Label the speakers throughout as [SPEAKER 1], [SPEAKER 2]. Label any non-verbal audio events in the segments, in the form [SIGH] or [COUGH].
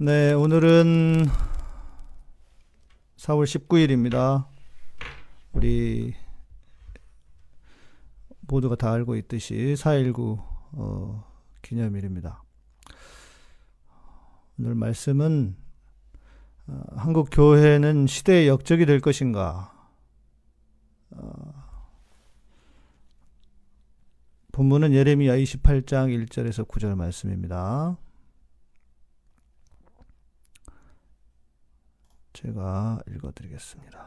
[SPEAKER 1] 네, 오늘은 4월 19일입니다. 우리 모두가 다 알고 있듯이 4.19 어, 기념일입니다. 오늘 말씀은 어, 한국 교회는 시대의 역적이 될 것인가? 어, 본문은 예레미야 28장 1절에서 9절 말씀입니다. 제가 읽어드리겠습니다.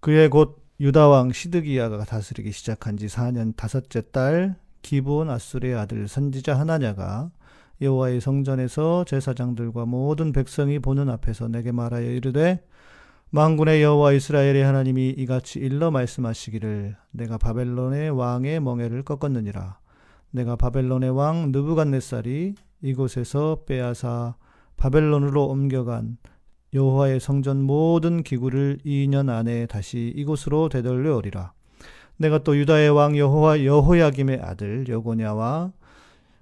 [SPEAKER 1] 그의 곧 유다왕 시드기야가 다스리기 시작한 지 4년 다섯째 달 기브온 아수르의 아들 선지자 하나냐가 여호와의 성전에서 제사장들과 모든 백성이 보는 앞에서 내게 말하여 이르되 망군의 여호와 이스라엘의 하나님이 이같이 일러 말씀하시기를 내가 바벨론의 왕의 멍에를 꺾었느니라 내가 바벨론의 왕 느부갓네살이 이곳에서 빼앗아 바벨론으로 옮겨간 여호와의 성전 모든 기구를 2년 안에 다시 이곳으로 되돌려 오리라. 내가 또 유다의 왕 여호와 여호야김의 아들 여고냐와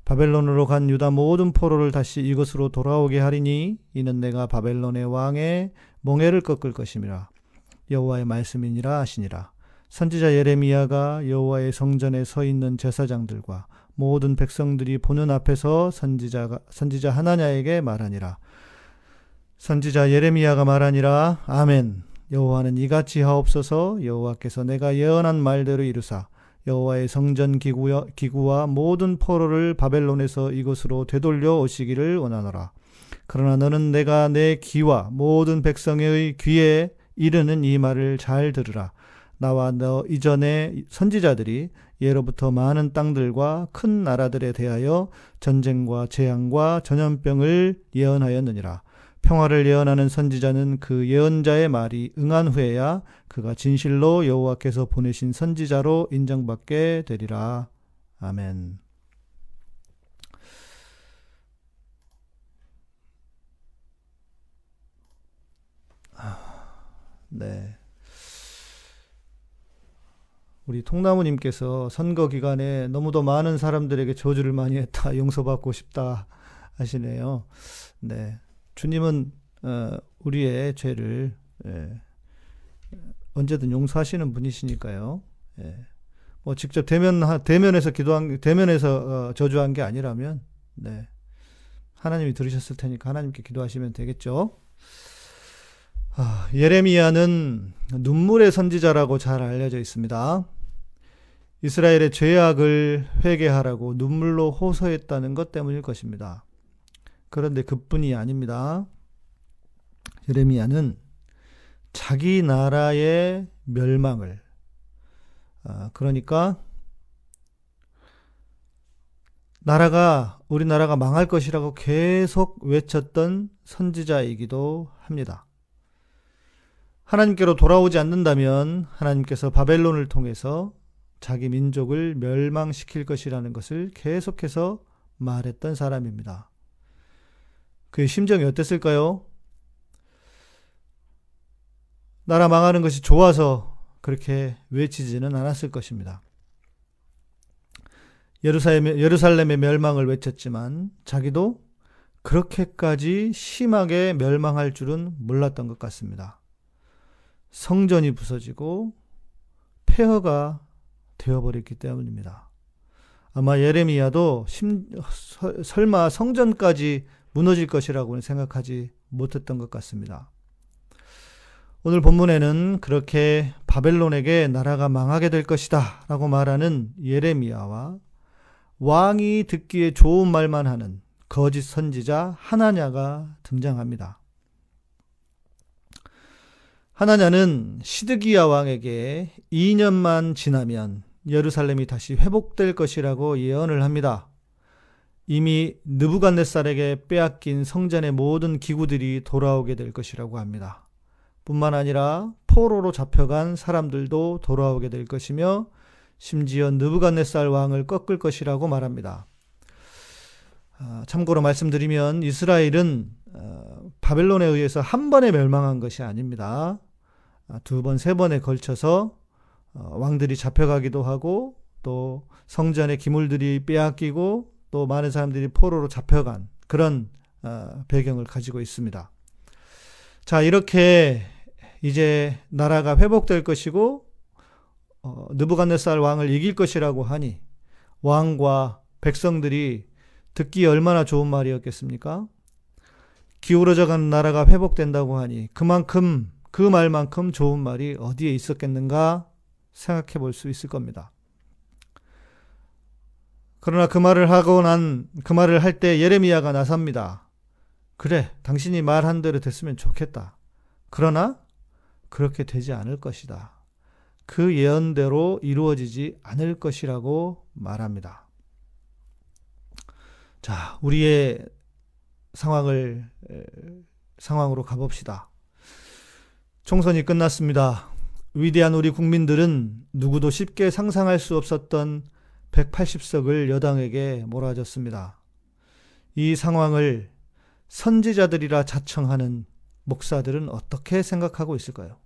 [SPEAKER 1] 바벨론으로 간 유다 모든 포로를 다시 이곳으로 돌아오게 하리니 이는 내가 바벨론의 왕의 몽해를 꺾을 것임이라. 여호와의 말씀이니라 하시니라. 선지자 예레미야가 여호와의 성전에 서 있는 제사장들과 모든 백성들이 보는 앞에서 선지자가 선지자 하나냐에게 말하니라. 선지자 예레미야가 말하니라. 아멘. 여호와는 이같이 하옵소서. 여호와께서 내가 예언한 말대로 이루사 여호와의 성전 기구와, 기구와 모든 포로를 바벨론에서 이곳으로 되돌려 오시기를 원하노라. 그러나 너는 내가 내 귀와 모든 백성의 귀에 이르는 이 말을 잘 들으라. 나와 너 이전에 선지자들이 예로부터 많은 땅들과 큰 나라들에 대하여 전쟁과 재앙과 전염병을 예언하였느니라. 평화를 예언하는 선지자는 그 예언자의 말이 응한 후에야 그가 진실로 여호와께서 보내신 선지자로 인정받게 되리라. 아멘. 네. 우리 통나무님께서 선거 기간에 너무도 많은 사람들에게 저주를 많이 했다. 용서받고 싶다 하시네요. 네. 주님은 어, 우리의 죄를 예, 언제든 용서하시는 분이시니까요. 예. 뭐 직접 대면 대면에서 기도한 대면에서 어, 저주한 게 아니라면 네. 하나님이 들으셨을 테니까 하나님께 기도하시면 되겠죠. 아, 예레미야는 눈물의 선지자라고 잘 알려져 있습니다. 이스라엘의 죄악을 회개하라고 눈물로 호소했다는 것 때문일 것입니다. 그런데 그뿐이 아닙니다. 예레미야는 자기 나라의 멸망을 아, 그러니까 나라가 우리나라가 망할 것이라고 계속 외쳤던 선지자이기도 합니다. 하나님께로 돌아오지 않는다면 하나님께서 바벨론을 통해서 자기 민족을 멸망시킬 것이라는 것을 계속해서 말했던 사람입니다. 그의 심정이 어땠을까요? 나라 망하는 것이 좋아서 그렇게 외치지는 않았을 것입니다. 예루살렘의, 예루살렘의 멸망을 외쳤지만 자기도 그렇게까지 심하게 멸망할 줄은 몰랐던 것 같습니다. 성전이 부서지고 폐허가 되어버렸기 때문입니다. 아마 예레미야도 심, 설마 성전까지 무너질 것이라고는 생각하지 못했던 것 같습니다. 오늘 본문에는 그렇게 바벨론에게 나라가 망하게 될 것이다 라고 말하는 예레미야와 왕이 듣기에 좋은 말만 하는 거짓 선지자 하나냐가 등장합니다. 하나냐는 시드기야 왕에게 2년만 지나면 예루살렘이 다시 회복될 것이라고 예언을 합니다. 이미 느부갓네살에게 빼앗긴 성전의 모든 기구들이 돌아오게 될 것이라고 합니다. 뿐만 아니라 포로로 잡혀간 사람들도 돌아오게 될 것이며 심지어 느부갓네살 왕을 꺾을 것이라고 말합니다. 아, 참고로 말씀드리면 이스라엘은 어, 바벨론에 의해서 한 번에 멸망한 것이 아닙니다. 아, 두 번, 세 번에 걸쳐서 어, 왕들이 잡혀가기도 하고 또 성전의 기물들이 빼앗기고 또 많은 사람들이 포로로 잡혀간 그런 어, 배경을 가지고 있습니다. 자, 이렇게 이제 나라가 회복될 것이고 어, 느부갓네살 왕을 이길 것이라고 하니 왕과 백성들이 듣기 얼마나 좋은 말이었겠습니까? 기울어져 가는 나라가 회복된다고 하니 그만큼 그 말만큼 좋은 말이 어디에 있었겠는가 생각해 볼 수 있을 겁니다. 그러나 그 말을 하고 난 그 말을 할 때 예레미야가 나섭니다. 그래, 당신이 말한 대로 됐으면 좋겠다. 그러나 그렇게 되지 않을 것이다. 그 예언대로 이루어지지 않을 것이라고 말합니다. 자, 우리의 상황을 상황으로 가봅시다. 총선이 끝났습니다. 위대한 우리 국민들은 누구도 쉽게 상상할 수 없었던 180석을 여당에게 몰아줬습니다. 이 상황을 선지자들이라 자청하는 목사들은 어떻게 생각하고 있을까요?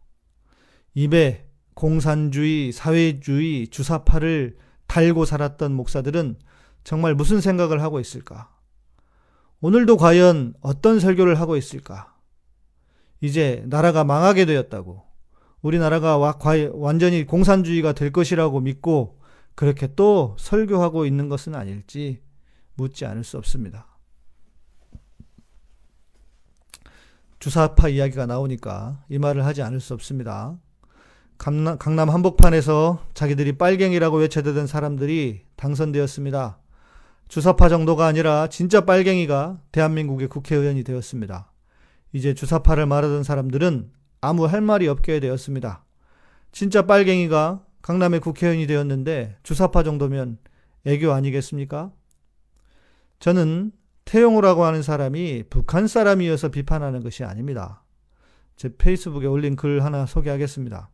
[SPEAKER 1] 입에 공산주의, 사회주의, 주사파를 달고 살았던 목사들은 정말 무슨 생각을 하고 있을까? 오늘도 과연 어떤 설교를 하고 있을까? 이제 나라가 망하게 되었다고, 우리나라가 완전히 공산주의가 될 것이라고 믿고 그렇게 또 설교하고 있는 것은 아닐지 묻지 않을 수 없습니다. 주사파 이야기가 나오니까 이 말을 하지 않을 수 없습니다. 강남, 강남 한복판에서 자기들이 빨갱이라고 외쳐대던 사람들이 당선되었습니다. 주사파 정도가 아니라 진짜 빨갱이가 대한민국의 국회의원이 되었습니다. 이제 주사파를 말하던 사람들은 아무 할 말이 없게 되었습니다. 진짜 빨갱이가 강남의 국회의원이 되었는데 주사파 정도면 애교 아니겠습니까? 저는 태용호라고 하는 사람이 북한 사람이어서 비판하는 것이 아닙니다. 제 페이스북에 올린 글 하나 소개하겠습니다.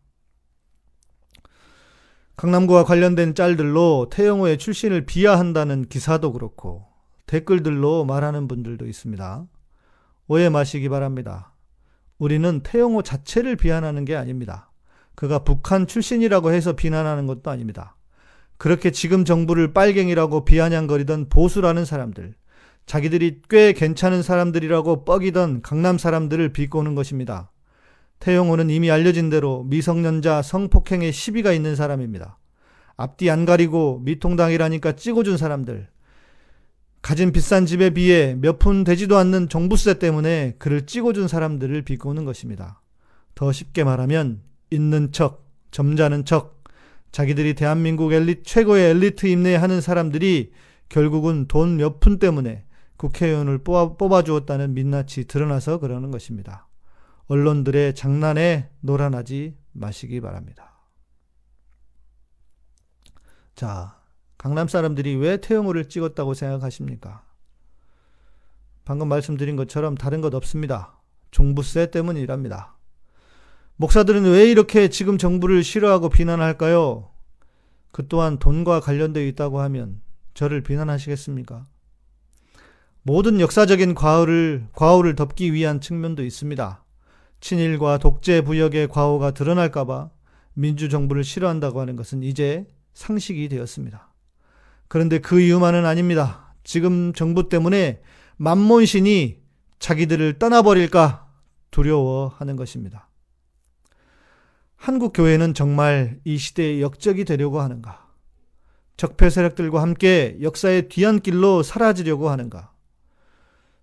[SPEAKER 1] 강남구와 관련된 짤들로 태영호의 출신을 비하한다는 기사도 그렇고 댓글들로 말하는 분들도 있습니다. 오해 마시기 바랍니다. 우리는 태영호 자체를 비난하는 게 아닙니다. 그가 북한 출신이라고 해서 비난하는 것도 아닙니다. 그렇게 지금 정부를 빨갱이라고 비아냥거리던 보수라는 사람들, 자기들이 꽤 괜찮은 사람들이라고 뻐기던 강남 사람들을 비꼬는 것입니다. 태용호는 이미 알려진 대로 미성년자 성폭행에 시비가 있는 사람입니다. 앞뒤 안 가리고 미통당이라니까 찍어준 사람들. 가진 비싼 집에 비해 몇 푼 되지도 않는 종부세 때문에 그를 찍어준 사람들을 비꼬는 것입니다. 더 쉽게 말하면 있는 척, 점잖은 척, 자기들이 대한민국 엘리 최고의 엘리트 임내하는 사람들이 결국은 돈 몇 푼 때문에 국회의원을 뽑아, 뽑아주었다는 민낯이 드러나서 그러는 것입니다. 언론들의 장난에 놀아나지 마시기 바랍니다. 자, 강남 사람들이 왜 태영호를 찍었다고 생각하십니까? 방금 말씀드린 것처럼 다른 것 없습니다. 종부세 때문이랍니다. 목사들은 왜 이렇게 지금 정부를 싫어하고 비난할까요? 그 또한 돈과 관련되어 있다고 하면 저를 비난하시겠습니까? 모든 역사적인 과오를, 과오를 덮기 위한 측면도 있습니다. 친일과 독재 부역의 과오가 드러날까봐 민주정부를 싫어한다고 하는 것은 이제 상식이 되었습니다. 그런데 그 이유만은 아닙니다. 지금 정부 때문에 만몬신이 자기들을 떠나버릴까 두려워하는 것입니다. 한국 교회는 정말 이 시대의 역적이 되려고 하는가? 적폐 세력들과 함께 역사의 뒤안길로 사라지려고 하는가?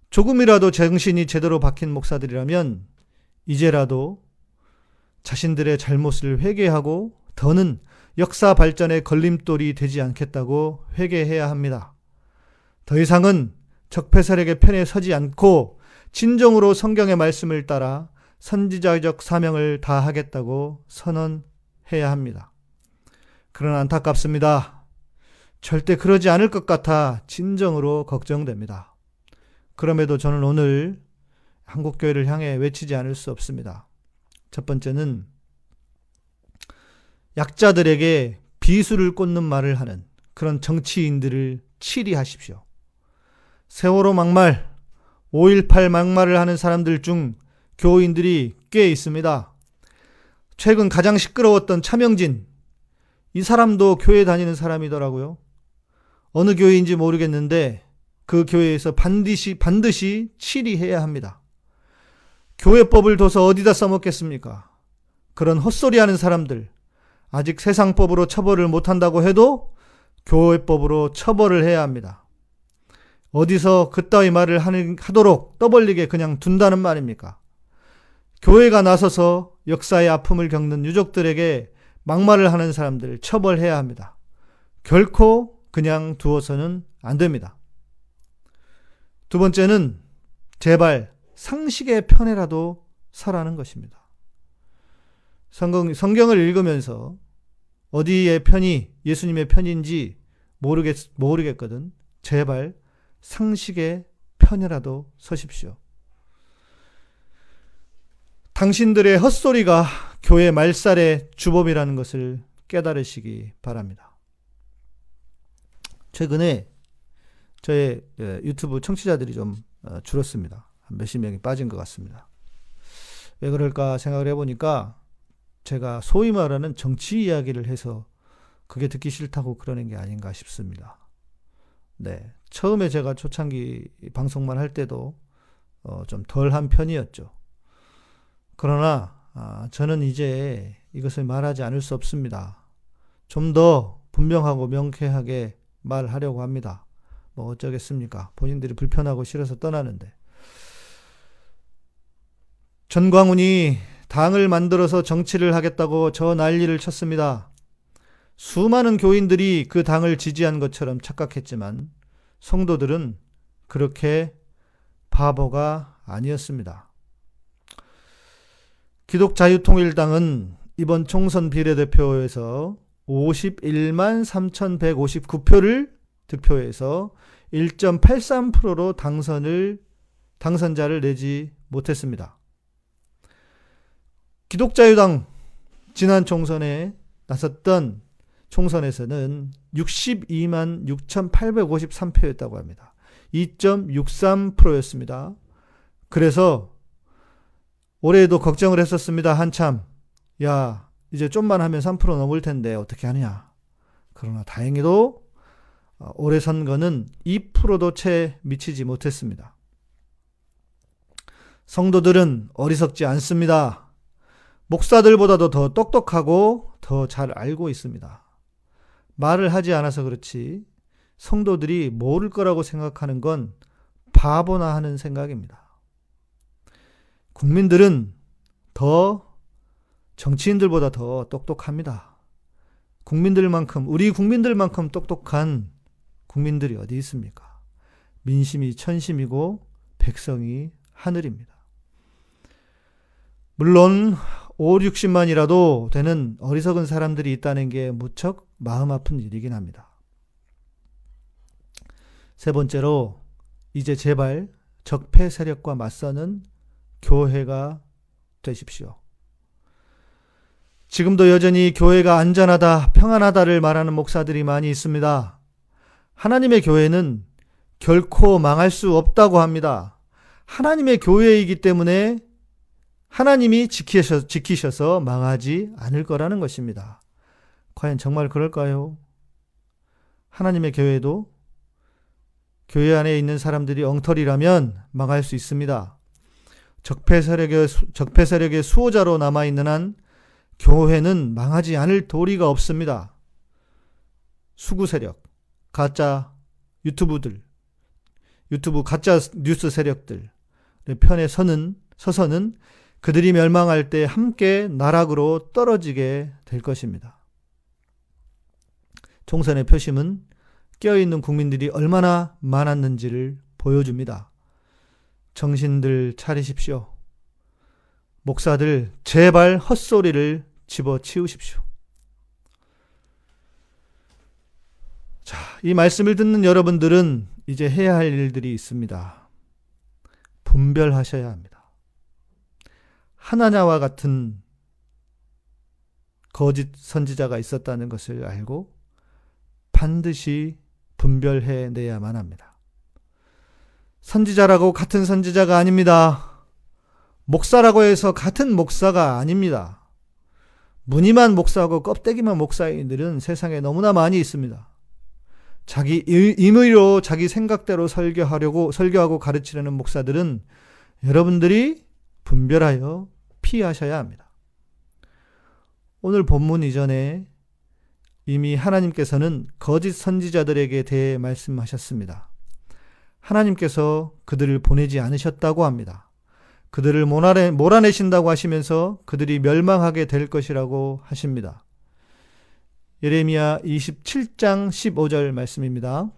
[SPEAKER 1] 조금이라도 정신이 제대로 박힌 목사들이라면 이제라도 자신들의 잘못을 회개하고 더는 역사 발전의 걸림돌이 되지 않겠다고 회개해야 합니다. 더 이상은 적폐 세력의 편에 서지 않고 진정으로 성경의 말씀을 따라 선지자적 사명을 다하겠다고 선언해야 합니다. 그러나 안타깝습니다. 절대 그러지 않을 것 같아 진정으로 걱정됩니다. 그럼에도 저는 오늘 한국교회를 향해 외치지 않을 수 없습니다. 첫 번째는 약자들에게 비수를 꽂는 말을 하는 그런 정치인들을 치리하십시오. 세월호 막말, 5.18 막말을 하는 사람들 중 교인들이 꽤 있습니다. 최근 가장 시끄러웠던 차명진, 이 사람도 교회 다니는 사람이더라고요. 어느 교회인지 모르겠는데 그 교회에서 반드시 반드시 치리해야 합니다. 교회법을 둬서 어디다 써먹겠습니까? 그런 헛소리 하는 사람들 아직 세상법으로 처벌을 못한다고 해도 교회법으로 처벌을 해야 합니다. 어디서 그따위 말을 하도록 떠벌리게 그냥 둔다는 말입니까? 교회가 나서서 역사의 아픔을 겪는 유족들에게 막말을 하는 사람들 처벌해야 합니다. 결코 그냥 두어서는 안 됩니다. 두 번째는 제발 상식의 편에라도 서라는 것입니다. 성경, 성경을 읽으면서 어디의 편이 예수님의 편인지 모르겠, 모르겠거든. 제발 상식의 편이라도 서십시오. 당신들의 헛소리가 교회 말살의 주범이라는 것을 깨달으시기 바랍니다. 최근에 저의 예, 유튜브 청취자들이 좀 어, 줄었습니다. 몇십 명이 빠진 것 같습니다. 왜 그럴까 생각을 해보니까 제가 소위 말하는 정치 이야기를 해서 그게 듣기 싫다고 그러는 게 아닌가 싶습니다. 네. 처음에 제가 초창기 방송만 할 때도 어, 좀 덜한 편이었죠. 그러나 아, 저는 이제 이것을 말하지 않을 수 없습니다. 좀 더 분명하고 명쾌하게 말하려고 합니다. 뭐 어쩌겠습니까? 본인들이 불편하고 싫어서 떠나는데. 전광훈이 당을 만들어서 정치를 하겠다고 저 난리를 쳤습니다. 수많은 교인들이 그 당을 지지한 것처럼 착각했지만 성도들은 그렇게 바보가 아니었습니다. 기독자유통일당은 이번 총선 비례대표에서 51만 3,159표를 득표해서 1.83%로 당선을 당선자를 내지 못했습니다. 기독자유당 지난 총선에 나섰던 총선에서는 62만 6,853표였다고 합니다. 2.63%였습니다. 그래서 올해에도 걱정을 했었습니다. 한참. 야, 이제 좀만 하면 3% 넘을 텐데 어떻게 하냐. 그러나 다행히도 어, 올해 선거는 2%도 채 미치지 못했습니다. 성도들은 어리석지 않습니다. 목사들보다도 더 똑똑하고 더 잘 알고 있습니다. 말을 하지 않아서 그렇지 성도들이 모를 거라고 생각하는 건 바보나 하는 생각입니다. 국민들은 더 정치인들보다 더 똑똑합니다. 국민들만큼, 우리 국민들만큼 똑똑한 국민들이 어디 있습니까? 민심이 천심이고 백성이 하늘입니다. 물론 5, 60만이라도 되는 어리석은 사람들이 있다는 게 무척 마음 아픈 일이긴 합니다. 세 번째로 이제 제발 적폐 세력과 맞서는 교회가 되십시오. 지금도 여전히 교회가 안전하다, 평안하다를 말하는 목사들이 많이 있습니다. 하나님의 교회는 결코 망할 수 없다고 합니다. 하나님의 교회이기 때문에 하나님이 지키셔, 지키셔서 망하지 않을 거라는 것입니다. 과연 정말 그럴까요? 하나님의 교회도 교회 안에 있는 사람들이 엉터리라면 망할 수 있습니다. 적폐 세력의, 적폐 세력의 수호자로 남아있는 한 교회는 망하지 않을 도리가 없습니다. 수구 세력, 가짜 유튜브들, 유튜브 가짜 뉴스 세력들 편에 서는, 서서는 그들이 멸망할 때 함께 나락으로 떨어지게 될 것입니다. 총선의 표심은 깨어있는 국민들이 얼마나 많았는지를 보여줍니다. 정신들 차리십시오. 목사들, 제발 헛소리를 집어치우십시오. 자, 이 말씀을 듣는 여러분들은 이제 해야 할 일들이 있습니다. 분별하셔야 합니다. 하나냐와 같은 거짓 선지자가 있었다는 것을 알고 반드시 분별해 내야만 합니다. 선지자라고 같은 선지자가 아닙니다. 목사라고 해서 같은 목사가 아닙니다. 무늬만 목사하고 껍데기만 목사인들은 세상에 너무나 많이 있습니다. 자기 임의로 자기 생각대로 설교하려고 설교하고 가르치려는 목사들은 여러분들이 분별하여 피하셔야 합니다. 오늘 본문 이전에 이미 하나님께서는 거짓 선지자들에게 대해 말씀하셨습니다. 하나님께서 그들을 보내지 않으셨다고 합니다. 그들을 몰아내, 몰아내신다고 하시면서 그들이 멸망하게 될 것이라고 하십니다. 예레미야 27장 15절 말씀입니다.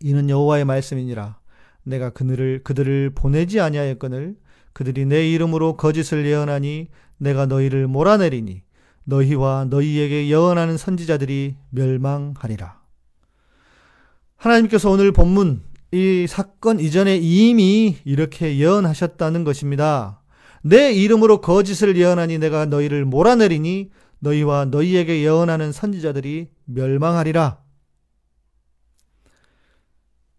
[SPEAKER 1] 이는 여호와의 말씀이니라. 내가 그들을 그들을 보내지 아니하였거늘 그들이 내 이름으로 거짓을 예언하니 내가 너희를 몰아내리니 너희와 너희에게 예언하는 선지자들이 멸망하리라. 하나님께서 오늘 본문 이 사건 이전에 이미 이렇게 예언하셨다는 것입니다. 내 이름으로 거짓을 예언하니 내가 너희를 몰아내리니 너희와 너희에게 예언하는 선지자들이 멸망하리라.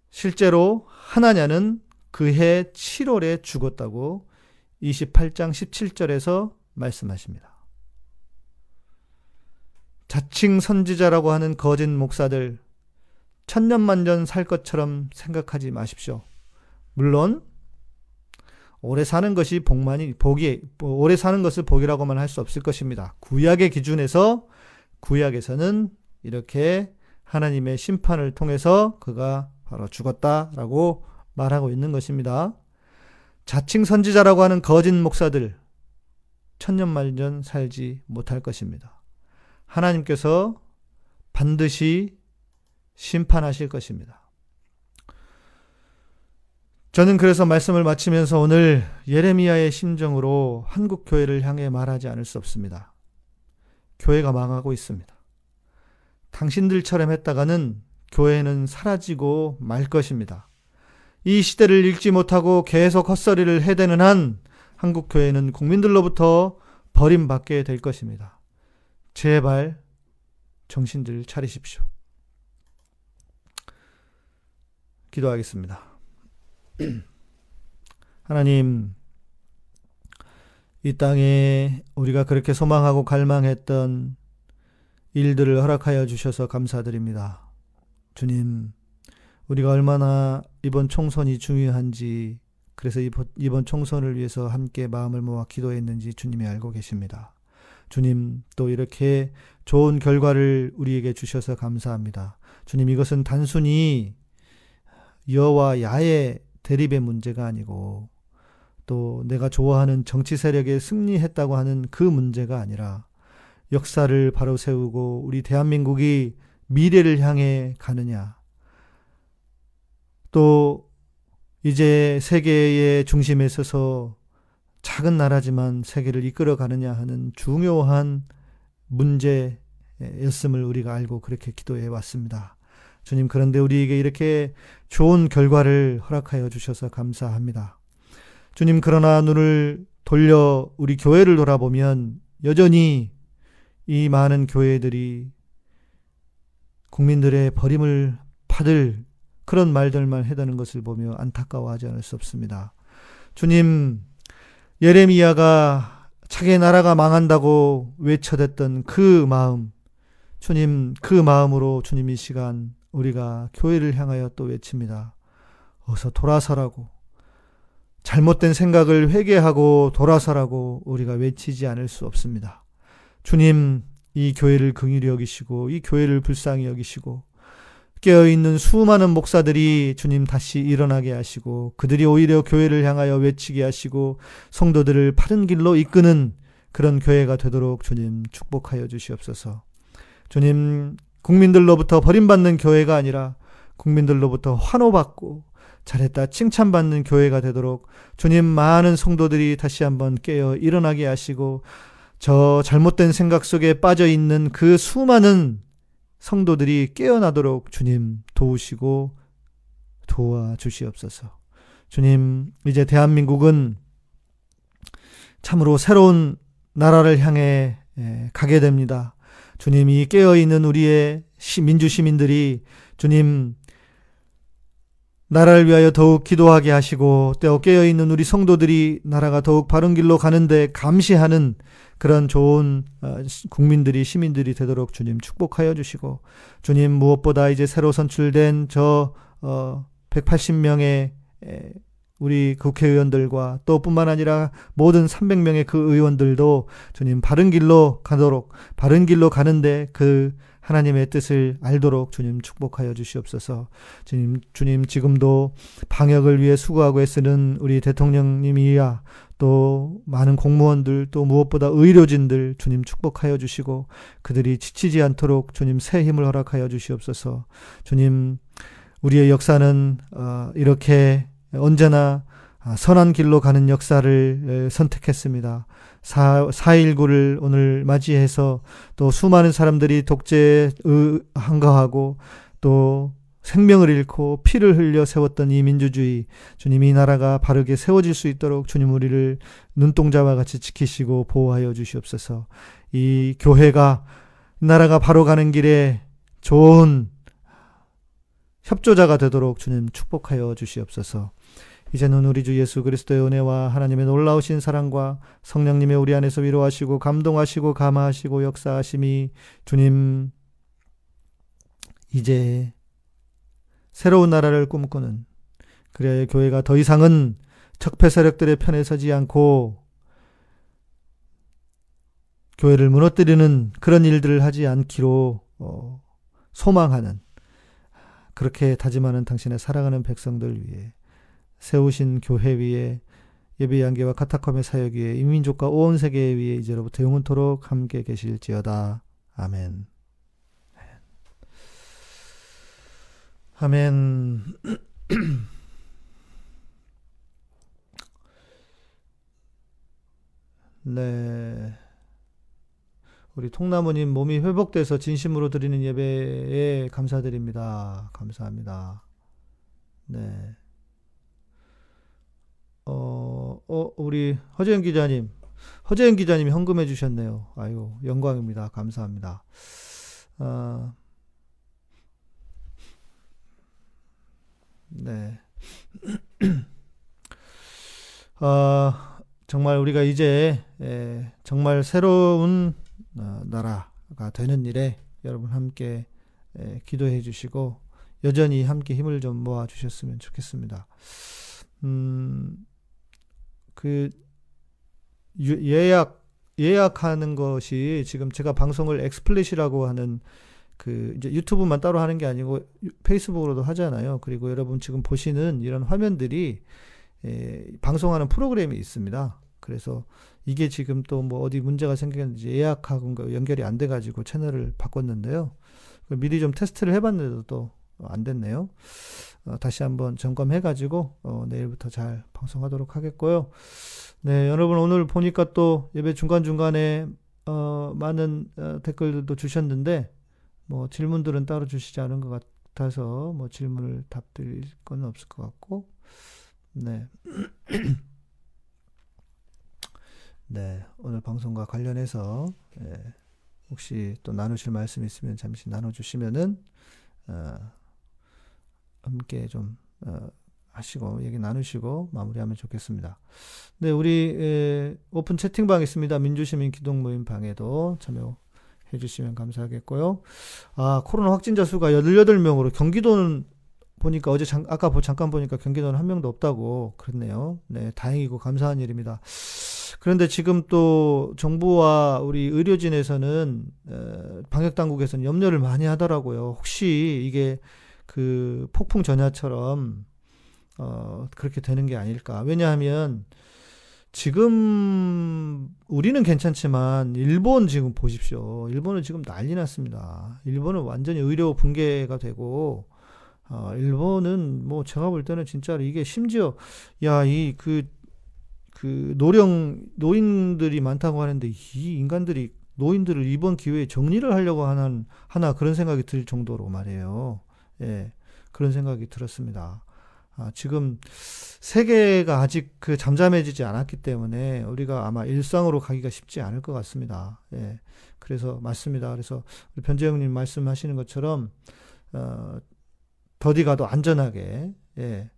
[SPEAKER 1] 실제로 하나냐는 그해 7월에 죽었다고 28장 17절에서 말씀하십니다. 자칭 선지자라고 하는 거짓 목사들 천년만년 살 것처럼 생각하지 마십시오. 물론 오래 사는 것이 복만이 복이 오래 사는 것을 복이라고만 할 수 없을 것입니다. 구약의 기준에서 구약에서는 이렇게 하나님의 심판을 통해서 그가 바로 죽었다라고 말하고 있는 것입니다. 자칭 선지자라고 하는 거짓 목사들 천년만년 살지 못할 것입니다. 하나님께서 반드시 심판하실 것입니다. 저는 그래서 말씀을 마치면서 오늘 예레미야의 심정으로 한국 교회를 향해 말하지 않을 수 없습니다. 교회가 망하고 있습니다. 당신들처럼 했다가는 교회는 사라지고 말 것입니다. 이 시대를 읽지 못하고 계속 헛소리를 해대는 한 한국 교회는 국민들로부터 버림받게 될 것입니다. 제발 정신들 차리십시오. 기도하겠습니다. [CLEARS THROAT] 하나님, 이 땅에 우리가 그렇게 소망하고 갈망했던 일들을 허락하여 주셔서 감사드립니다. 주님, 우리가 얼마나 이번 총선이 중요한지, 그래서 이번 총선을 위해서 함께 마음을 모아 기도했는지 주님이 알고 계십니다. 주님, 또 이렇게 좋은 결과를 우리에게 주셔서 감사합니다. 주님, 이것은 단순히 여와 야의 대립의 문제가 아니고 또 내가 좋아하는 정치 세력에 승리했다고 하는 그 문제가 아니라 역사를 바로 세우고 우리 대한민국이 미래를 향해 가느냐. 또 이제 세계의 중심에 서서 작은 나라지만 세계를 이끌어 가느냐 하는 중요한 문제였음을 우리가 알고 그렇게 기도해 왔습니다. 주님, 그런데 우리에게 이렇게 좋은 결과를 허락하여 주셔서 감사합니다. 주님, 그러나 눈을 돌려 우리 교회를 돌아보면 여전히 이 많은 교회들이 국민들의 버림을 받을 그런 말들만 해다는 것을 보며 안타까워하지 않을 수 없습니다. 주님, 예레미야가 자기 나라가 망한다고 외쳐댔던 그 마음, 주님, 그 마음으로 주님 이 시간 우리가 교회를 향하여 또 외칩니다. 어서 돌아서라고. 잘못된 생각을 회개하고 돌아서라고 우리가 외치지 않을 수 없습니다. 주님, 이 교회를 긍휼히 여기시고 이 교회를 불쌍히 여기시고 깨어 있는 수많은 목사들이 주님 다시 일어나게 하시고 그들이 오히려 교회를 향하여 외치게 하시고 성도들을 바른 길로 이끄는 그런 교회가 되도록 주님 축복하여 주시옵소서. 주님 국민들로부터 버림받는 교회가 아니라 국민들로부터 환호받고 잘했다 칭찬받는 교회가 되도록 주님 많은 성도들이 다시 한번 깨어 일어나게 하시고 저 잘못된 생각 속에 빠져 있는 그 수많은 성도들이 깨어나도록 주님 도우시고 도와주시옵소서. 주님, 이제 대한민국은 참으로 새로운 나라를 향해 예, 가게 됩니다. 주님이 깨어있는 우리의 민주 시민들이 주님 나라를 위하여 더욱 기도하게 하시고 또 깨어 있는 우리 성도들이 나라가 더욱 바른 길로 가는데 감시하는 그런 좋은 어, 국민들이 시민들이 되도록 주님 축복하여 주시고 주님 무엇보다 이제 새로 선출된 저 180명의 어, 우리 국회의원들과 또 뿐만 아니라 모든 300명의 그 의원들도 주님 바른 길로 가도록 바른 길로 가는데 그 하나님의 뜻을 알도록 주님 축복하여 주시옵소서. 주님, 주님 지금도 방역을 위해 수고하고 애쓰는 우리 대통령님이야 또 많은 공무원들 또 무엇보다 의료진들 주님 축복하여 주시고 그들이 지치지 않도록 주님 새 힘을 허락하여 주시옵소서. 주님 우리의 역사는 어, 이렇게 언제나 선한 길로 가는 역사를 선택했습니다. 4, 4.19를 오늘 맞이해서 또 수많은 사람들이 독재에 한가하고 또 생명을 잃고 피를 흘려 세웠던 이 민주주의 주님 이 나라가 바르게 세워질 수 있도록 주님 우리를 눈동자와 같이 지키시고 보호하여 주시옵소서. 이 교회가 나라가 바로 가는 길에 좋은 협조자가 되도록 주님 축복하여 주시옵소서. 이제는 우리 주 예수 그리스도의 은혜와 하나님의 놀라우신 사랑과 성령님의 우리 안에서 위로하시고 감동하시고 감화하시고 역사하심이 주님 이제 새로운 나라를 꿈꾸는 그래야 교회가 더 이상은 적폐 세력들의 편에 서지 않고 교회를 무너뜨리는 그런 일들을 하지 않기로 어, 소망하는 그렇게 다짐하는 당신의 사랑하는 백성들 위해 세우신 교회 위에 예배 양계와 카타콤의 사역 위에 이민족과 온 세계 위에 이제로부터 영원토록 함께 계실지어다. 아멘. 아멘. [CLEARS THROAT] 네. 우리 통나무님 몸이 회복돼서 진심으로 드리는 예배에 감사드립니다. 감사합니다. 네. 어, 어, 우리 허재현 기자님, 허재현 기자님이 헌금해 주셨네요. 아유, 영광입니다. 감사합니다. 아, 네. [CLEARS THROAT] 아, 정말 우리가 이제 에, 정말 새로운 어, 나라가 되는 일에 여러분 함께 에, 기도해 주시고 여전히 함께 힘을 좀 모아 주셨으면 좋겠습니다. 음, 그 예약 예약하는 것이 지금 제가 방송을 XSplit이라고 하는 그 이제 유튜브만 따로 하는 게 아니고 페이스북으로도 하잖아요. 그리고 여러분 지금 보시는 이런 화면들이 에, 방송하는 프로그램이 있습니다. 그래서 이게 지금 또 뭐 어디 문제가 생겼는지 예약하고 연결이 안 돼가지고 채널을 바꿨는데요. 미리 좀 테스트를 해봤는데도 또 안 됐네요. 어, 다시 한번 점검해가지고 어, 내일부터 잘 방송하도록 하겠고요. 네, 여러분 오늘 보니까 또 예배 중간 중간에 어, 많은 어, 댓글들도 주셨는데 뭐 질문들은 따로 주시지 않은 것 같아서 뭐 질문을 답드릴 건 없을 것 같고, 네. [CLEARS THROAT] 네, 오늘 방송과 관련해서 예, 혹시 또 나누실 말씀 있으면 잠시 나눠주시면은 어, 함께 좀 어, 하시고 얘기 나누시고 마무리하면 좋겠습니다. 네, 우리 에, 오픈 채팅방 있습니다. 민주시민 기동 모임 방에도 참여 해 주시면 감사하겠고요. 아, 코로나 확진자 수가 18명으로 경기도는 보니까 어제 잠, 아까 잠깐 보니까 경기도는 한 명도 없다고 그랬네요. 네, 다행이고 감사한 일입니다. 그런데 지금 또 정부와 우리 의료진에서는 방역 당국에서는 염려를 많이 하더라고요. 혹시 이게 그 폭풍 전야처럼 어 그렇게 되는 게 아닐까. 왜냐하면 지금 우리는 괜찮지만 일본 지금 보십시오. 일본은 지금 난리 났습니다. 일본은 완전히 의료 붕괴가 되고 어 일본은 뭐 제가 볼 때는 진짜로 이게 심지어 야이그그 노령 노인들이 많다고 하는데 이 인간들이 노인들을 이번 기회에 정리를 하려고 하는 하나 그런 생각이 들 정도로 말이에요. 예, 그런 생각이 들었습니다. 아, 지금 세계가 아직 그 잠잠해지지 않았기 때문에 우리가 아마 일상으로 가기가 쉽지 않을 것 같습니다. 예, 그래서 맞습니다. 그래서 변재영님 말씀하시는 것처럼 어, 더디 가도 안전하게 예.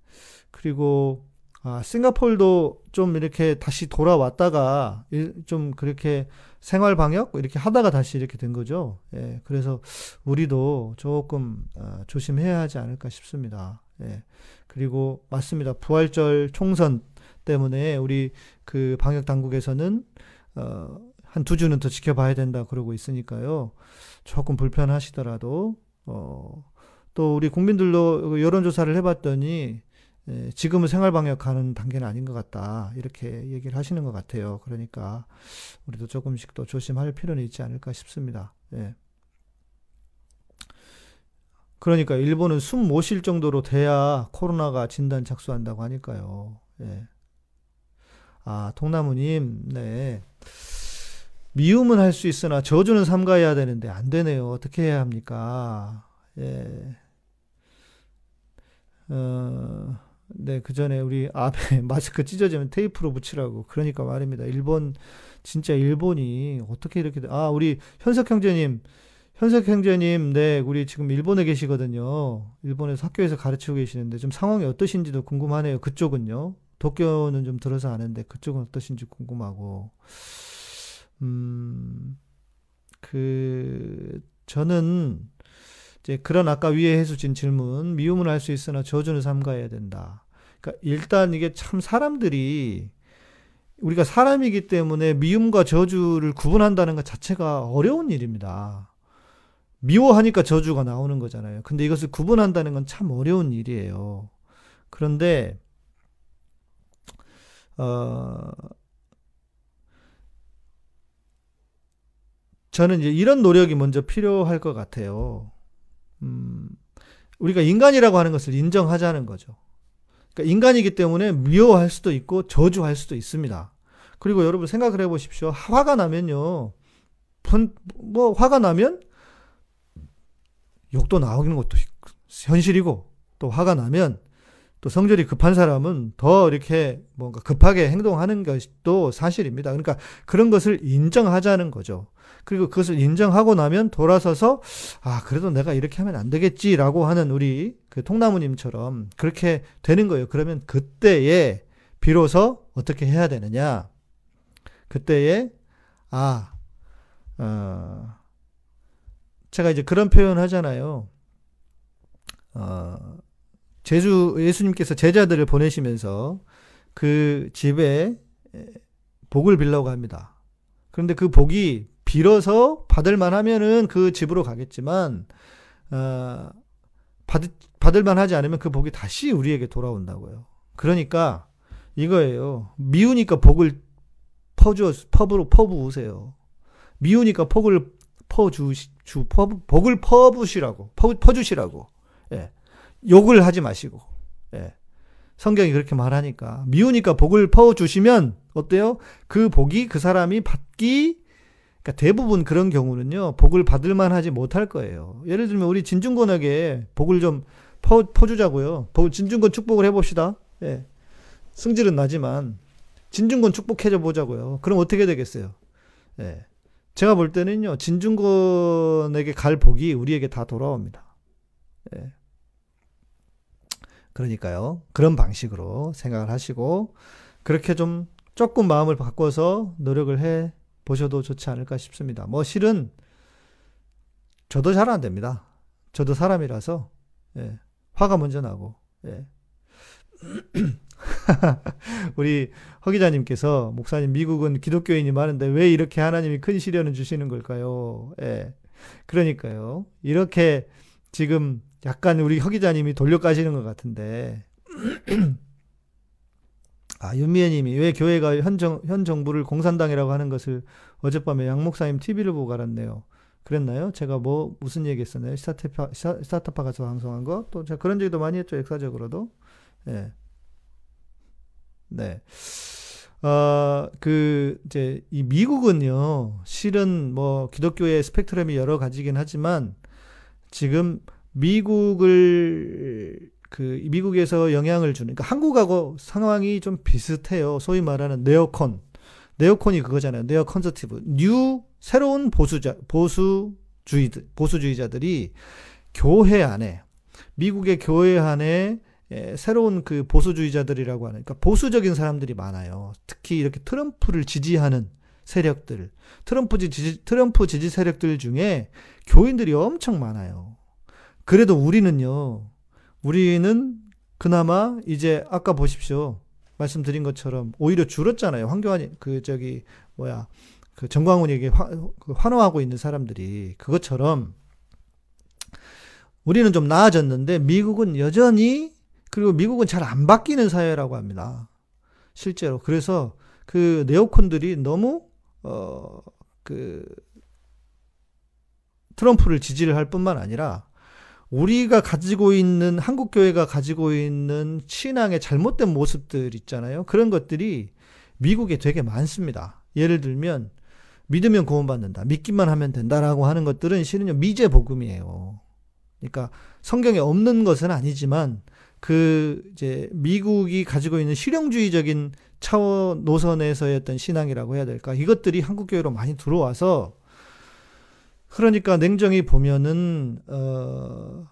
[SPEAKER 1] 그리고 아, 싱가폴도 좀 이렇게 다시 돌아왔다가 좀 그렇게 생활 방역 이렇게 하다가 다시 이렇게 된 거죠. 예. 그래서 우리도 조금 어, 조심해야 하지 않을까 싶습니다. 예. 그리고 맞습니다. 부활절 총선 때문에 우리 그 방역 당국에서는 어, 한 두 주는 더 지켜봐야 된다 그러고 있으니까요. 조금 불편하시더라도 어, 또 우리 국민들도 여론조사를 해봤더니 예, 지금은 생활 방역하는 단계는 아닌 것 같다 이렇게 얘기를 하시는 것 같아요. 그러니까 우리도 조금씩 더 조심할 필요는 있지 않을까 싶습니다. 예. 그러니까 일본은 숨 못 쉴 정도로 돼야 코로나가 진단 착수한다고 하니까요. 예. 아, 통나무님, 네. 미움은 할 수 있으나 저주는 삼가해야 되는데 안 되네요. 어떻게 해야 합니까? 예. 어, 네, 그 전에 우리 앞에 [LAUGHS] 마스크 찢어지면 테이프로 붙이라고. 그러니까 말입니다. 일본, 진짜 일본이 어떻게 이렇게, 아, 우리 현석 형제님, 현석 형제님, 네, 우리 지금 일본에 계시거든요. 일본에서 학교에서 가르치고 계시는데 좀 상황이 어떠신지도 궁금하네요. 그쪽은요. 도쿄는 좀 들어서 아는데 그쪽은 어떠신지 궁금하고. 음, 그, 저는 이제 그런 아까 위에 해주신 질문, 미움은 할 수 있으나 저주는 삼가해야 된다. 그러니까 일단 이게 참 사람들이 우리가 사람이기 때문에 미움과 저주를 구분한다는 것 자체가 어려운 일입니다. 미워하니까 저주가 나오는 거잖아요. 근데 이것을 구분한다는 건 참 어려운 일이에요. 그런데 어, 저는 이제 이런 노력이 먼저 필요할 것 같아요. 음, 우리가 인간이라고 하는 것을 인정하자는 거죠. 그러니까 인간이기 때문에 미워할 수도 있고 저주할 수도 있습니다. 그리고 여러분 생각을 해보십시오. 화가 나면요. 뭐 화가 나면 욕도 나오는 것도 현실이고 또 화가 나면 또 성질이 급한 사람은 더 이렇게 뭔가 급하게 행동하는 것도 사실입니다. 그러니까 그런 것을 인정하자는 거죠. 그리고 그것을 인정하고 나면 돌아서서 아 그래도 내가 이렇게 하면 안 되겠지라고 하는 우리 그 통나무님처럼 그렇게 되는 거예요. 그러면 그때에 비로소 어떻게 해야 되느냐? 그때에 아 어, 제가 이제 그런 표현 하잖아요. 어, 제주 예수님께서 제자들을 보내시면서 그 집에 복을 빌려고 합니다. 그런데 그 복이 빌어서 받을 만 하면은 그 집으로 가겠지만 어, 받, 받을 만 하지 않으면 그 복이 다시 우리에게 돌아온다고요. 그러니까 이거예요. 미우니까 복을 퍼주 퍼부로 퍼부으세요. 미우니까 복을 퍼주 주 퍼, 복을 퍼부시라고 퍼, 퍼주시라고. 예. 욕을 하지 마시고. 예. 성경이 그렇게 말하니까 미우니까 복을 퍼 주시면 어때요? 그 복이 그 사람이 받기 그러니까 대부분 그런 경우는요, 복을 받을 만 하지 못할 거예요. 예를 들면 우리 진중권에게 복을 좀 퍼, 퍼주자고요. 진중권 축복을 해봅시다. 예. 승질은 나지만, 진중권 축복해줘 보자고요. 그럼 어떻게 되겠어요? 예. 제가 볼 때는요, 진중권에게 갈 복이 우리에게 다 돌아옵니다. 예. 그러니까요, 그런 방식으로 생각을 하시고, 그렇게 좀 조금 마음을 바꿔서 노력을 해 보셔도 좋지 않을까 싶습니다. 뭐 실은 저도 잘 안 됩니다. 저도 사람이라서 예, 화가 먼저 나고 예. [LAUGHS] 우리 허 기자님께서 목사님 미국은 기독교인이 많은데 왜 이렇게 하나님이 큰 시련을 주시는 걸까요? 예. 그러니까요. 이렇게 지금 약간 우리 허 기자님이 돌려가시는 것 같은데 아, 윤미애 님이 왜 교회가 현, 정, 현 정부를 공산당이라고 하는 것을 어젯밤에 양 목사님 TV를 보고 알았네요. 그랬나요? 제가 뭐, 무슨 얘기 했었나요? 스타트파, 스타트파 가서 방송한 거? 또 제가 그런 얘기도 많이 했죠, 역사적으로도. 예. 네. 어, 그, 이제, 이 미국은요, 실은 뭐, 기독교의 스펙트럼이 여러 가지긴 하지만, 지금 미국을 그 미국에서 영향을 주는 그러니까 한국하고 상황이 좀 비슷해요. 소위 말하는 네오콘. 네오콘이 그거잖아요. neo conservative. new 새로운 보수자 보수주의 보수주의자들이 교회 안에 미국의 교회 안에 예, 새로운 그 보수주의자들이라고 하는, 그러니까 보수적인 사람들이 많아요. 특히 이렇게 트럼프를 지지하는 세력들, 트럼프 지지, 트럼프 지지 세력들 중에 교인들이 엄청 많아요. 그래도 우리는요, 우리는 그나마 이제 아까 보십시오. 말씀드린 것처럼 오히려 줄었잖아요. 황교안, 그, 저기, 뭐야, 그 정광훈에게 화, 그 환호하고 있는 사람들이 그것처럼 우리는 좀 나아졌는데 미국은 여전히 그리고 미국은 잘 안 바뀌는 사회라고 합니다. 실제로. 그래서 그 네오콘들이 너무 어 그 트럼프를 지지를 할 뿐만 아니라 우리가 가지고 있는 한국 교회가 가지고 있는 신앙의 잘못된 모습들 있잖아요. 그런 것들이 미국에 되게 많습니다. 예를 들면 믿으면 구원받는다. 믿기만 하면 된다라고 하는 것들은 실은요 미제 복음이에요. 그러니까 성경에 없는 것은 아니지만 그 이제 미국이 가지고 있는 실용주의적인 차원 노선에서의 어떤 신앙이라고 해야 될까? 이것들이 한국 교회로 많이 들어와서 그러니까 냉정히 보면은 어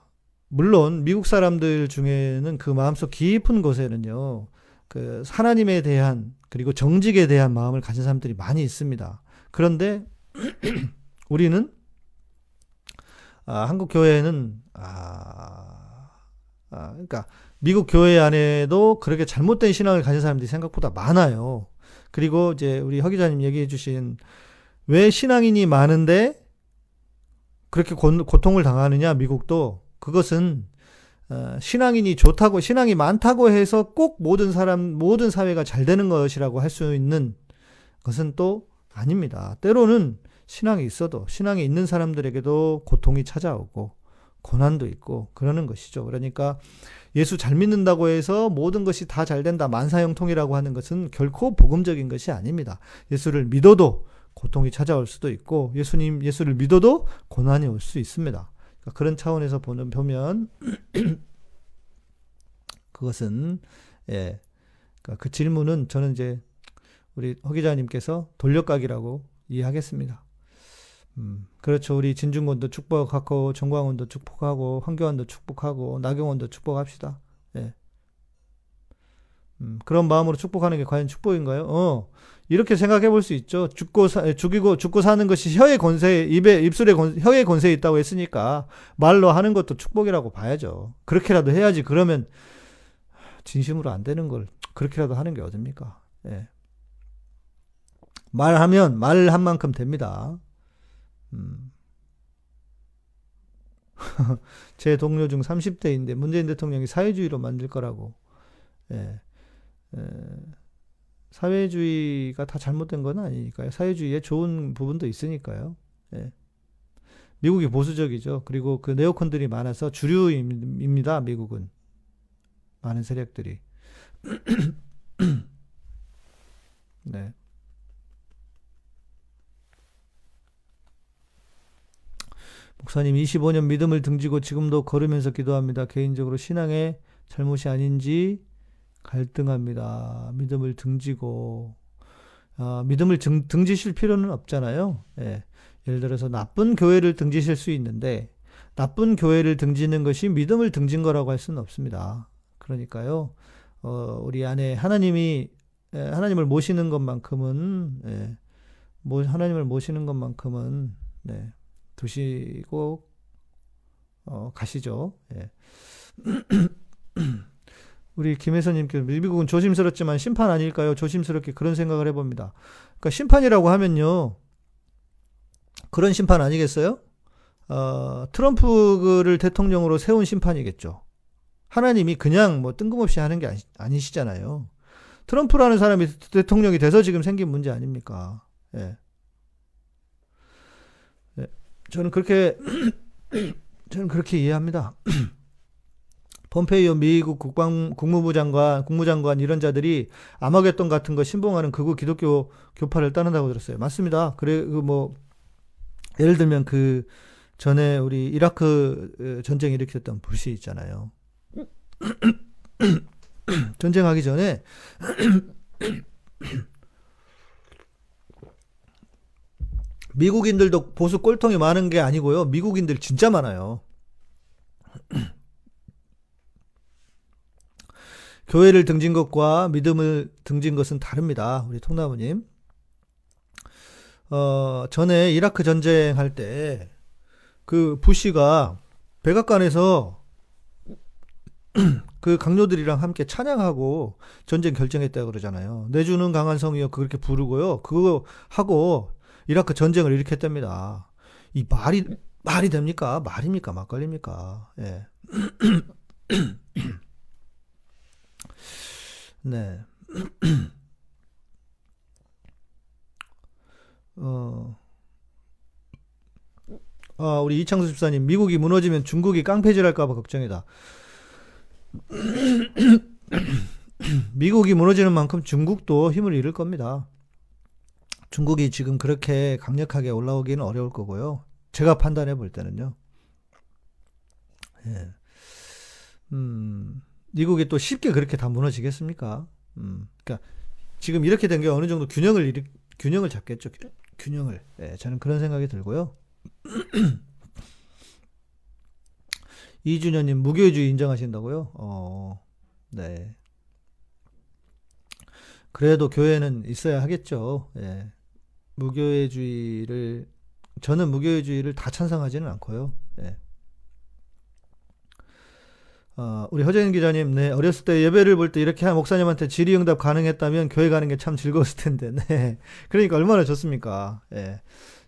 [SPEAKER 1] 물론 미국 사람들 중에는 그 마음속 깊은 곳에는요. 그 하나님에 대한 그리고 정직에 대한 마음을 가진 사람들이 많이 있습니다. 그런데 [CLEARS THROAT] 우리는 아, 한국 교회는 아, 아, 그러니까 미국 교회 안에도 그렇게 잘못된 신앙을 가진 사람들이 생각보다 많아요. 그리고 이제 우리 허 기자님 얘기해 주신 왜 신앙인이 많은데 그렇게 고, 고통을 당하느냐 미국도 그것은 어, 신앙인이 좋다고 신앙이 많다고 해서 꼭 모든 사람 모든 사회가 잘 되는 것이라고 할 수 있는 것은 또 아닙니다. 때로는 신앙이 있어도 신앙이 있는 사람들에게도 고통이 찾아오고 고난도 있고 그러는 것이죠. 그러니까 예수 잘 믿는다고 해서 모든 것이 다 잘 된다 만사형통이라고 하는 것은 결코 복음적인 것이 아닙니다. 예수를 믿어도 고통이 찾아올 수도 있고 예수님 예수를 믿어도 고난이 올 수 있습니다. 그러니까 그런 차원에서 보는 보면 [CLEARS THROAT] 그것은 예. 그러니까 그 질문은 저는 이제 우리 허 기자님께서 돌려가기라고 이해하겠습니다. 음, 그렇죠. 우리 진중권도 축복하고, 정광훈도 축복하고, 황교안도 축복하고, 나경원도 축복합시다. 예. 음, 그런 마음으로 축복하는 게 과연 축복인가요? 어, 이렇게 생각해 볼 수 있죠. 죽고, 사, 죽이고, 죽고 사는 것이 혀의 권세, 입에, 입술에 권, 혀의 권세에 있다고 했으니까, 말로 하는 것도 축복이라고 봐야죠. 그렇게라도 해야지. 그러면, 진심으로 안 되는 걸, 그렇게라도 하는 게 어딥니까? 예. 말하면 말한 만큼 됩니다. 음. [LAUGHS] 제 동료 중 30대인데 문재인 대통령이 사회주의로 만들 거라고. 예. 예. 사회주의가 다 잘못된 건 아니니까요. 사회주의에 좋은 부분도 있으니까요. 예. 미국이 보수적이죠. 그리고 그 네오콘들이 많아서 주류입니다. 미국은 많은 세력들이. [CLEARS THROAT] 네. 목사님 25년 믿음을 등지고 지금도 걸으면서 기도합니다. 개인적으로 신앙의 잘못이 아닌지 갈등합니다. 믿음을 등지고 아, 믿음을 등, 등지실 필요는 없잖아요. 예. 예를 들어서 나쁜 교회를 등지실 수 있는데 나쁜 교회를 등지는 것이 믿음을 등진 거라고 할 수는 없습니다. 그러니까요. 어, 우리 안에 하나님이 예, 하나님을 모시는 것만큼은 예, 하나님을 모시는 것만큼은 네, 두시고 어, 가시죠. 예. [CLEARS THROAT] [CLEARS THROAT] 우리 김혜선님께서 미국은 조심스럽지만 심판 아닐까요? 조심스럽게 그런 생각을 해봅니다. 그러니까 심판이라고 하면요. 그런 심판 아니겠어요? 어, 트럼프를 대통령으로 세운 심판이겠죠. 하나님이 그냥 뭐 뜬금없이 하는 게 아니, 시잖아요 트럼프라는 사람이 대통령이 돼서 지금 생긴 문제 아닙니까? 예. 저는 그렇게 [CLEARS THROAT] 저는 그렇게 이해합니다. [CLEARS THROAT] 폼페이오 미국 국방 국무부 장관, 국무장관 이런 자들이 아마겟돈 같은 거 신봉하는 극우 기독교 교파를 따른다고 들었어요. 맞습니다. 그래 그뭐 예를 들면 그 전에 우리 이라크 어, 전쟁 일으켰던 부시 있잖아요. [CLEARS THROAT] 전쟁하기 전에 [CLEARS THROAT] 미국인들도 보수 꼴통이 많은 게 아니고요. 미국인들 진짜 많아요. 교회를 등진 것과 믿음을 등진 것은 다릅니다. 우리 통나무님. 어, 전에 이라크 전쟁할 때, 그 부시가 백악관에서 [CLEARS THROAT] 그 강요들이랑 함께 찬양하고 전쟁 결정했다 그러잖아요. 내주는 강한 성이요. 그렇게 부르고요. 그거 하고 이라크 전쟁을 일으켰답니다. 이 말이, 말이 됩니까? 말입니까? 막걸리입니까? 예. [CLEARS THROAT] [CLEARS THROAT] 네. [CLEARS THROAT] 어, 아, 우리 이창수 집사님, 미국이 무너지면 중국이 깡패질 할까봐 걱정이다. [CLEARS THROAT] 미국이 무너지는 만큼 중국도 힘을 잃을 겁니다. 중국이 지금 그렇게 강력하게 올라오기는 어려울 거고요. 제가 판단해 볼 때는요. 예. 음, 미국이 또 쉽게 그렇게 다 무너지겠습니까? 음, 그러니까 지금 이렇게 된 게 어느 정도 균형을 일으, 균형을 잡겠죠. 균형을. 예, 저는 그런 생각이 들고요. [CLEARS THROAT] 이준현님 무교회주의 인정하신다고요? 어, 네. 그래도 교회는 있어야 하겠죠. 예. 무교회주의를 저는 무교회주의를 다 찬성하지는 않고요. 예. 어, 우리 허재인 기자님, 네, 어렸을 때 예배를 볼 때 이렇게 한 목사님한테 질의응답 가능했다면 교회 가는 게 참 즐거웠을 텐데, 네. [LAUGHS] 그러니까 얼마나 좋습니까? 예.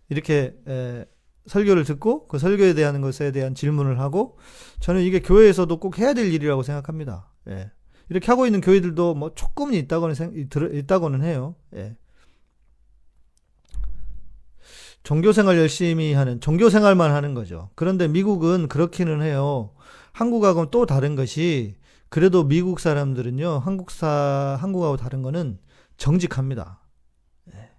[SPEAKER 1] 이렇게, 예, 설교를 듣고 그 설교에 대한 것에 대한 질문을 하고 저는 이게 교회에서도 꼭 해야 될 일이라고 생각합니다. 예. 이렇게 하고 있는 교회들도 뭐 조금은 있다고는 생, 있다고는 해요. 예. 종교 생활 열심히 하는 종교 생활만 하는 거죠. 그런데 미국은 그렇기는 해요. 한국하고는 또 다른 것이 그래도 미국 사람들은요. 한국사 한국하고 다른 거는 정직합니다. 예.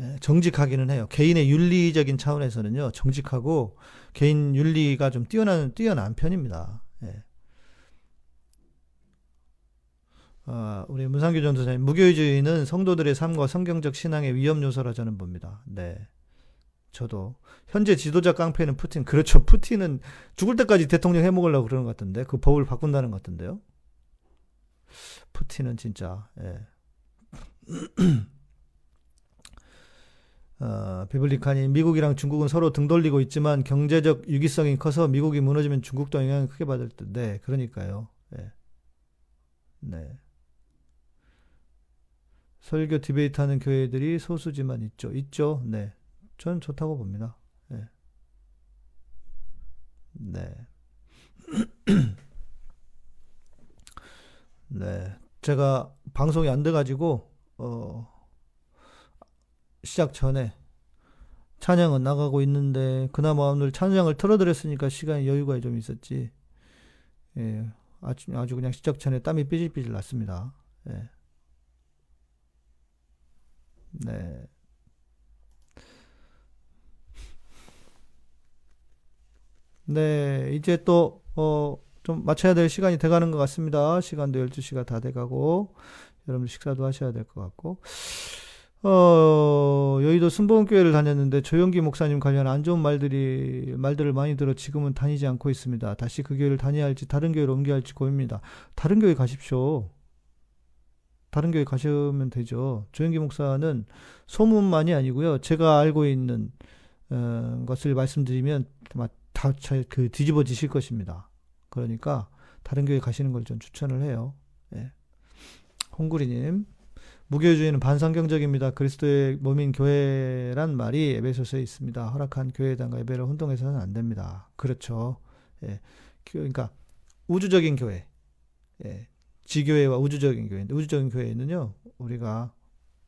[SPEAKER 1] 예, 정직하기는 해요. 개인의 윤리적인 차원에서는요. 정직하고 개인 윤리가 좀 뛰어난 뛰어난 편입니다. 예. 어, 우리 문상규 전도사님, 무교주의는 성도들의 삶과 성경적 신앙의 위험 요소라 저는 봅니다. 네. 저도. 현재 지도자 깡패는 푸틴. 그렇죠. [LAUGHS] 푸틴은 죽을 때까지 대통령 해먹으려고 그러는 것 같은데. 그 법을 바꾼다는 것 같은데요. 푸틴은 진짜, 예. [CLEARS THROAT] 어, 비블리카니 미국이랑 중국은 서로 등 돌리고 있지만 경제적 유기성이 커서 미국이 무너지면 중국도 영향을 크게 받을 듯. 네, 그러니까요. 네. 네. 설교 디베이트 하는 교회들이 소수지만 있죠. 있죠. 네. 저는 좋다고 봅니다. 네. 네. [CLEARS THROAT] 네. 제가 방송이 안 돼가지고, 어, 시작 전에 찬양은 나가고 있는데, 그나마 오늘 찬양을 틀어드렸으니까 시간이 여유가 좀 있었지. 예. 아주, 아주 그냥 시작 전에 땀이 삐질삐질 났습니다. 예. 네. 네, 이제 또, 어, 좀 맞춰야 될 시간이 돼가는 것 같습니다. 시간도 12시가 다 돼가고, 여러분 식사도 하셔야 될 것 같고. 어, 여의도 순복음교회를 다녔는데 조영기 목사님 관련 안 좋은 말들이, 말들을 많이 들어 지금은 다니지 않고 있습니다. 다시 그 교회를 다녀야 할지 다른 교회로 옮겨야 할지 고민입니다. 다른 교회 가십시오. 다른 교회 가시면 되죠. 조영기 목사는 소문만이 아니고요. 제가 알고 있는 어, 것을 말씀드리면 다그 뒤집어지실 것입니다. 그러니까 다른 교회 가시는 걸 좀 추천을 해요. 예. 홍구리님 무교주의는 반성경적입니다. 그리스도의 몸인 교회란 말이 에베소서에 있습니다. 허락한 교회당과 예배를 혼동해서는 안 됩니다. 그렇죠. 예. 그러니까 우주적인 교회. 예. 지교회와 우주적인 교회인데 우주적인 교회는요 우리가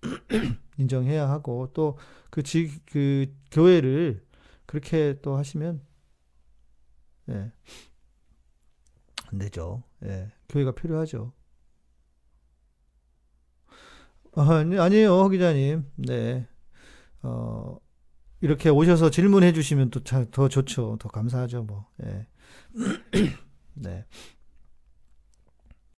[SPEAKER 1] [CLEARS THROAT] 인정해야 하고 또 그 지그 그 교회를 그렇게 또 하시면 예. 안 되죠. 예. 교회가 필요하죠. 아니, 아니에요, 허 기자님. 네. 어, 이렇게 오셔서 질문해 주시면 또 더 좋죠. 더 감사하죠, 뭐. 예. [CLEARS THROAT] 네.